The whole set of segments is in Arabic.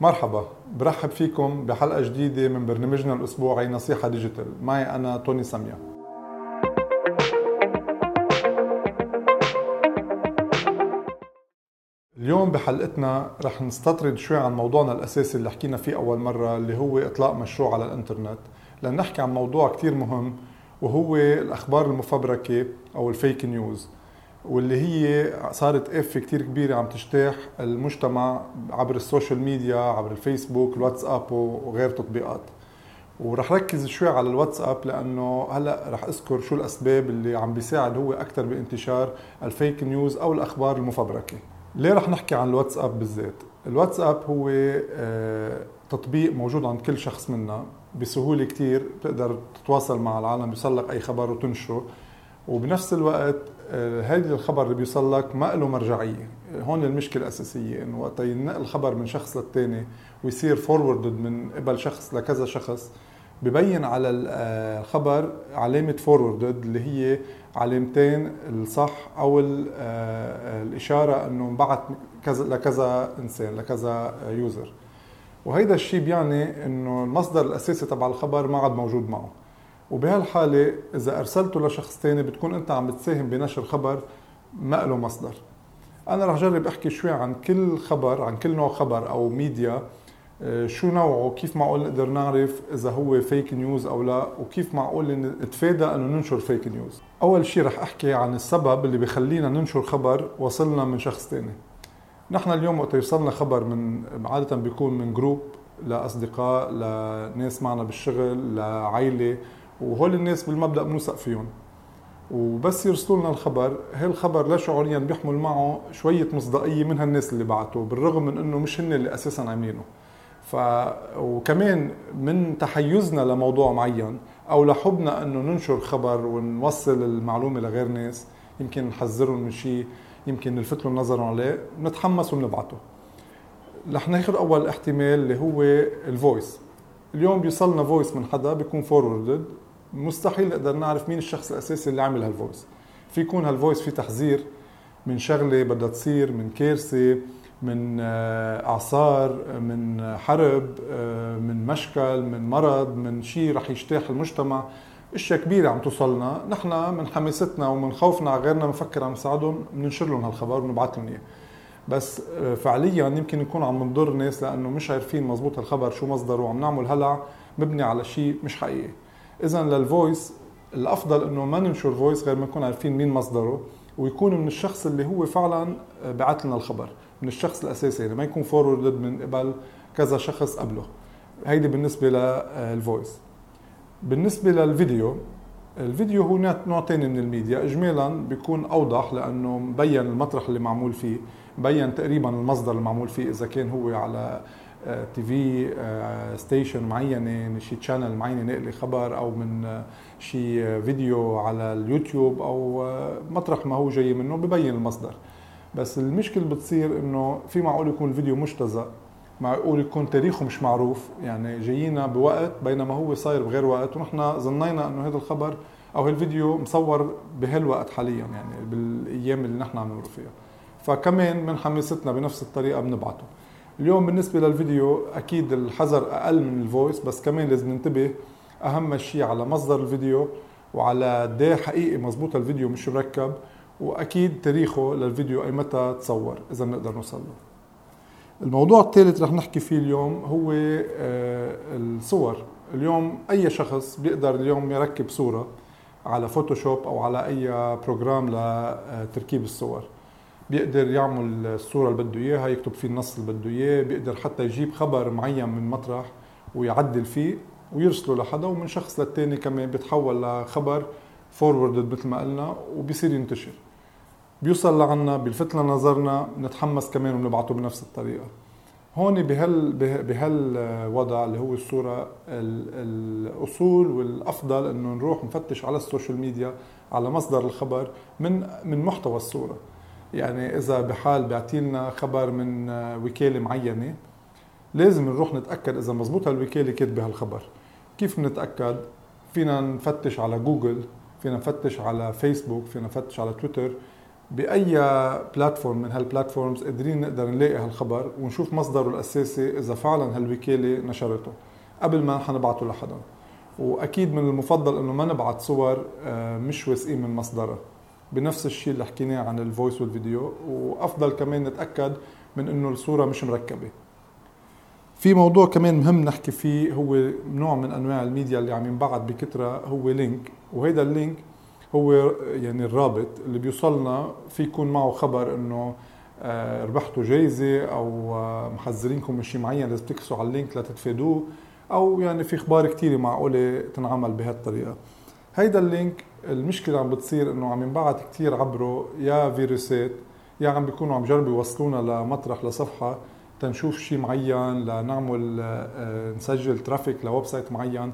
مرحبا برحب فيكم بحلقة جديدة من برنامجنا الأسبوعي نصيحة ديجيتال. معي أنا توني سامية اليوم بحلقتنا رح نستطرد شوي عن موضوعنا الأساسي اللي حكينا فيه أول مرة اللي هو إطلاق مشروع على الإنترنت. لأن نحكي عن موضوع كتير مهم وهو الأخبار المفبركة أو ال fake news. واللي هي صارت اف كتير كبيرة عم تجتاح المجتمع عبر ال social media عبر الفيسبوك الواتساب وغير تطبيقات. ورح ركز شوي على الواتساب لأنه هلأ رح أذكر شو الأسباب اللي عم بيساعد هو أكثر بانتشار ال fake news أو الأخبار المفبركة. ليه رح نحكي عن الواتساب بالذات؟ الواتساب هو آه، تطبيق موجود عند كل شخص منا بسهولة كتير بتقدر تتواصل مع العالم بيوصلك أي خبر وتنشره. وبنفس الوقت هذا الخبر اللي بيوصل لك ما له مرجعية. هون المشكلة الاساسيه إنه وقت ينقل الخبر من شخص للثاني ويصير forwarded من قبل شخص لكذا شخص ببين على الخبر علامة forwarded اللي هي علامتين الصح أو الإشارة أنه انبعث كذا لكذا إنسان لكذا user وهيدا الشيء بيعني أنه المصدر الأساسي تبع الخبر ما عاد موجود معه. وبهالحالة إذا أرسلته لشخص تاني بتكون أنت عم بتساهم بنشر خبر ما له مصدر. أنا رح جرب أحكي شوي عن كل خبر عن كل نوع خبر أو ميديا آه، شو نوعه كيف معقول نقدر نعرف إذا هو fake news أو لا وكيف معقول نتفادى أنه ننشر fake news أول شيء رح أحكي عن السبب اللي بخلينا ننشر خبر وصلنا من شخص تاني. نحن اليوم وقت يوصلنا خبر من عادة بيكون من group لأصدقاء لناس معنا بالشغل لعائلة وهول الناس بالمبدأ بنوثق فيهم. وبس يرسلوا لنا الخبر. هالخبر لا شعوريا بيحمل معه شوية مصداقية من هالناس اللي بعتوا بالرغم من إنه مش هن اللي أساسا عاملينه. ف وكمان من تحيزنا لموضوع معين أو لحبنا إنه ننشر خبر ونوصل المعلومة لغير ناس يمكن نحذرهم من شيء يمكن نلفت لهم نظرهم عليه بنتحمس وبنبعته رح ناخذ أول احتمال اللي هو ال voice اليوم بيوصلنا voice من حدا بيكون forwarded مستحيل نقدر نعرف مين الشخص الأساسي اللي عمل هال voice. في يكون هال voice في تحذير من شغلة بدها تصير من كارثة من آه، أعصار من حرب آه، من مشكل من مرض من شيء رح يجتاح المجتمع. أشياء كبيرة عم توصلنا. نحن من حماستنا ومن خوفنا على غيرنا بنفكر عم نساعدهم بننشر لهم هالخبر ونبعث لهم إياه. بس آه، فعليا يمكن نكون عم نضر ناس لأنه مش عارفين مزبوط الخبر شو مصدره. وعم نعمل هلع مبني على شيء مش حقيقي. اذا لل voice الأفضل إنه ما ننشر voice غير ما نكون عارفين مين مصدره ويكون من الشخص اللي هو فعلا بعث لنا الخبر من الشخص الأساسي يعني ما يكون forwarded من قبل كذا شخص قبله. هيدي بالنسبة لل voice بالنسبة للفيديو الفيديو هو نوع ثاني من الميديا. اجمالا بيكون أوضح لأنه مبين المطرح اللي معمول فيه مبين تقريبا المصدر المعمول فيه إذا كان هو على TV station معينه من شي channel معينه نقل خبر أو من آه، شي فيديو على اليوتيوب أو آه، مطرح ما هو جاي منه ببين المصدر. بس المشكلة بتصير إنه في معقول يكون الفيديو مجتزأ معقول يكون تاريخه مش معروف. يعني جايينا بوقت بينما هو صاير بغير وقت ونحن ظنينا إنه هذا الخبر أو هالفيديو مصور بهالوقت حاليا يعني بالأيام اللي نحن عم نمر فيها. فكمان من حماستنا بنفس الطريقة بنبعته. اليوم بالنسبة للفيديو أكيد الحذر أقل من الفويس بس كمان لازم ننتبه أهم شيء على مصدر الفيديو وعلى قد إيه حقيقي مزبوط الفيديو مش مركب وأكيد تاريخه للفيديو أي متى تصور إذا بنقدر نوصل له. الموضوع الثالث رح نحكي فيه اليوم هو آه، الصور. اليوم أي شخص بيقدر اليوم يركب صورة على Photoshop أو على أي program لتركيب الصور. بيقدر يعمل الصورة اللي بده إياها يكتب فيه النص اللي بده إياه بيقدر حتى يجيب خبر معين من مطرح ويعدل فيه ويرسله لحدا ومن شخص للتاني كمان بيتحول لخبر forward مثل ما قلنا وبيصير ينتشر. بيوصل لعنا بيلفت لنا نظرنا بنتحمس كمان وبنبعته بنفس الطريقة. هون بهال بهالوضع اللي هو الصورة الأصول والأفضل إنه نروح نفتش على ال social media على مصدر الخبر من من محتوى الصورة. يعني إذا بحال بيعطي لنا خبر من وكالة معينة لازم نروح نتأكد إذا مزبوط هالوكالة كاتبة هالخبر. كيف نتأكد؟ فينا نفتش على جوجل فينا نفتش على فيسبوك فينا نفتش على تويتر. بأي platform من هال platforms قادرين نقدر نلاقي هالخبر ونشوف مصدره الأساسي إذا فعلا هالوكالة نشرته قبل ما حنبعته لحدا. وأكيد من المفضل إنه ما نبعت صور آه، مش واثقين من مصدرها. بنفس الشيء اللي حكيناه عن ال voice والفيديو وأفضل كمان نتأكد من إنه الصورة مش مركبة. في موضوع كمان مهم نحكي فيه هو نوع من أنواع الميديا اللي عم ينبعث بكثره هو link. وهيدا ال link هو يعني الرابط اللي بيوصلنا في يكون معه خبر إنه آه، ربحتوا جايزة أو آه، محذرينكم من شيء معين لازم تكبسوا على ال link لتتفادوه أو يعني في أخبار كثيره معقولة تنعمل بهالطريقة. هيدا ال link المشكلة عم بتصير إنه عم ينبعث كثير عبره يا فيروسات يا عم بيكونوا عم يجربوا يوصلونا لمطرح لصفحة تنشوف شيء معين لنعمل آه، نسجل traffic ل website معين.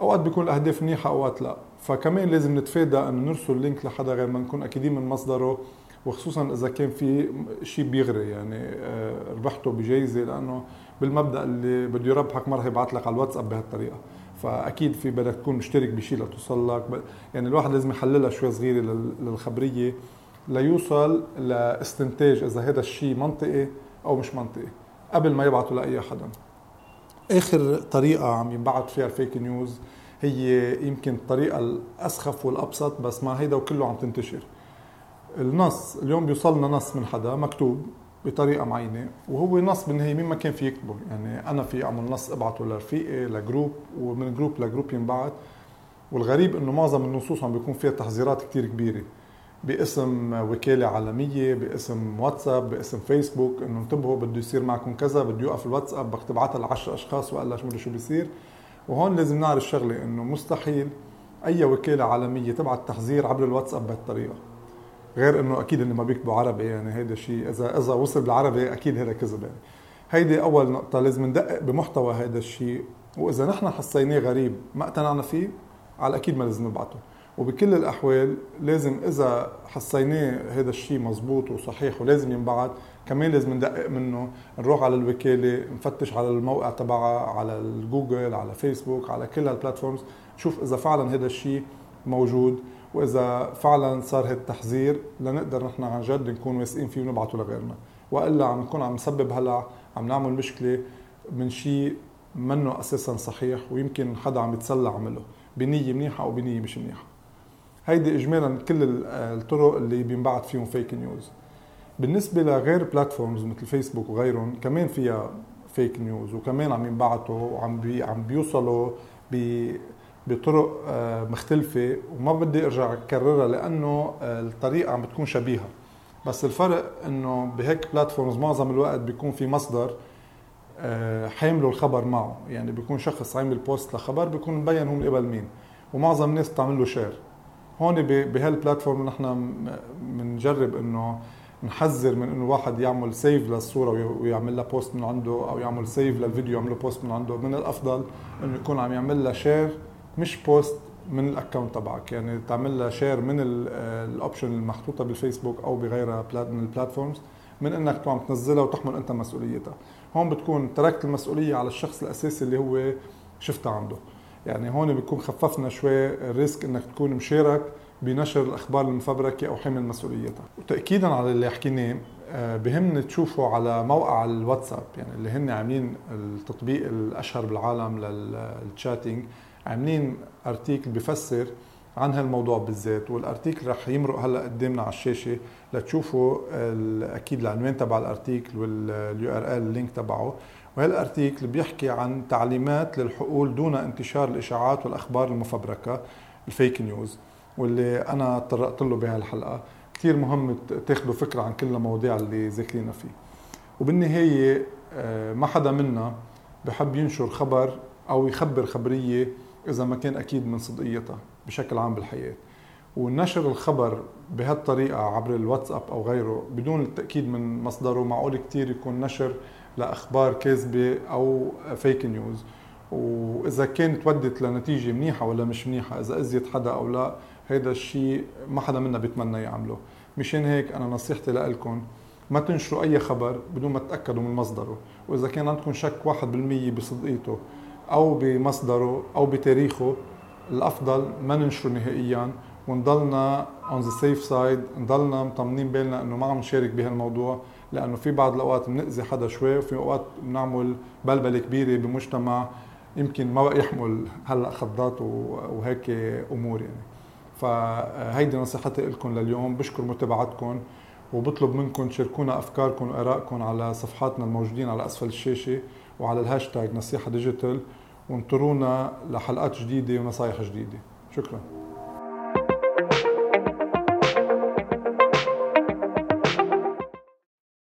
أوقات بيكون الأهداف منيحة أوقات لا. فكمان لازم نتفادى إنه نرسل لينك لحدا غير ما نكون أكيدين من مصدره وخصوصا إذا كان في شيء بيغري يعني آه، ربحته بجائزه لأنه بالمبدأ اللي بده يربحك مره يبعث لك على الواتساب بهالطريقة. فأكيد في بدك تكون مشترك بشيء لتوصل لك يعني الواحد لازم يحللها شوي صغيرة للخبرية ليوصل لاستنتاج إذا هذا الشيء منطقي أو مش منطقي قبل ما يبعثوا لأي حدا. آخر طريقة عم ينبعث فيها ال fake news هي يمكن الطريقة الأسخف والأبسط بس ما هيدا كله عم تنتشر. النص اليوم بيوصلنا نص من حدا مكتوب. بطريقة معينة وهو نص بالنهايه مين ما كان في يكتبه. يعني أنا في اعمل نص أبعته لرفيقي ل group ومن group ل group ينبعث. والغريب إنه معظم النصوص عم بيكون فيها تحذيرات كتير كبيرة. باسم وكالة عالمية باسم واتساب باسم فيسبوك إنه انتبهوا بده يصير معكم كذا بده يوقف الواتساب بدك تبعتها ل 10 أشخاص وقال شو شو بيصير. وهون لازم نعرف شغلة إنه مستحيل أي وكالة عالمية تبعت تحذير عبر الواتساب بهالطريقة. غير إنه أكيد اللي ما بيكتبوا عربي يعني هيدا شيء اذا إذا وصل بالعربي أكيد هذا كذب. يعني هيدي أول نقطة لازم ندقق بمحتوى هذا الشيء وإذا نحن حسيناه غريب ما اقتنعنا فيه على الاكيد ما لازم نبعته. وبكل الأحوال لازم إذا حسيناه هذا الشيء مزبوط وصحيح ولازم ينبعث كمان لازم ندقق منه نروح على الوكالة نفتش على الموقع تبعها على الجوجل على فيسبوك على كل هالبلاتفورمز نشوف إذا فعلا هذا الشيء موجود. وإذا فعلا صار هذا التحذير لنقدر نحن عن جد نكون واثقين فيه ونبعته لغيرنا. وإلا عم نكون عم نسبب هلع عم نعمل مشكلة من شيء منه أساسا صحيح ويمكن حدا عم يتسلى عمله بنية منيحة أو بنية مش منيحة. هيدي اجمالا كل الطرق اللي بينبعث فيهم فيك نيوز بالنسبة لغير platforms مثل فيسبوك وغيرهم كمان فيها fake news وكمان عم ينبعثوا وعم بي عم بيوصلوا بطرق آه، مختلفة وما بدي أرجع أكررها لأنه آه، الطريقة عم بتكون شبيهة. بس الفرق إنه بهيك platforms معظم الوقت بيكون في مصدر آه، حامله الخبر معه. يعني بيكون شخص عامل post لخبر بيكون مبين هو من قبل مين. ومعظم الناس بتعمل له share هون بهال platform نحن بنجرب إنه نحذر من إنه واحد يعمل save للصورة ويعمل لها post من عنده أو يعمل save للفيديو يعمل post من عنده. من الأفضل إنه يكون عم يعمل لها share مش post من ال account تبعك. يعني تعمل لها share من ال option المحطوطة بالفيسبوك أو بغيرها من ال platforms من إنك عم تنزلها وتحمل أنت مسؤوليتها. هون بتكون تركت المسؤولية على الشخص الأساسي اللي هو شفتها عنده. يعني هون بيكون خففنا شوي ال risk إنك تكون مشارك بنشر الأخبار المفبركة أو حمل مسؤوليتها. وتاكيدا على اللي حكيناه بهمني تشوفوا على موقع الواتساب يعني اللي هن عاملين التطبيق الأشهر بالعالم لل chatting عاملين article بفسر عن هالموضوع بالذات وال article رح يمرق هلأ قدامنا على الشاشة لتشوفوا أكيد العنوان تبع ال article وال URL ال link تبعه. وهالارتيكل بيحكي عن تعليمات للحقول دون انتشار الإشاعات والأخبار المفبركة الفيك نيوز واللي أنا تطرقت له بهالحلقة. كثير مهم تاخذوا فكرة عن كل المواضيع اللي ذاكرينها فيه. وبالنهاية آه، ما حدا منا بحب ينشر خبر أو يخبر خبرية إذا ما كان أكيد من صدقيتها بشكل عام بالحياة. ونشر الخبر بهالطريقة عبر الواتساب أو غيره بدون التأكيد من مصدره معقول كتير يكون نشر لأخبار كاذبة أو fake news وإذا كانت أدت لنتيجة منيحة ولا مش منيحة إذا أذيت حدا أو لا هيدا الشيء ما حدا منا بيتمنى يعمله. مشان هيك أنا نصيحتي لكم ما تنشروا أي خبر بدون ما تتأكدوا من مصدره. وإذا كان عندكم شك واحد بالمية بصدقيته أو بمصدره أو بتاريخه الأفضل ما ننشره نهائيا ونضلنا on the safe side نضلنا مطمنين بالنا إنه ما عم نشارك بهالموضوع لأنه في بعض الأوقات بنأذي حدا شوي وفي أوقات بنعمل بلبلة كبيرة بمجتمع يمكن ما بقى يحمل هلأ خضات وهيك أمور يعني. فهيدي نصيحتي لكم لليوم بشكر متابعتكم وبطلب منكم تشاركونا أفكاركم وآرائكم على صفحاتنا الموجودين على أسفل الشاشة. وعلى الهاشتاج نصيحة digital وانطرونا لحلقات جديدة ونصائح جديدة. شكرا.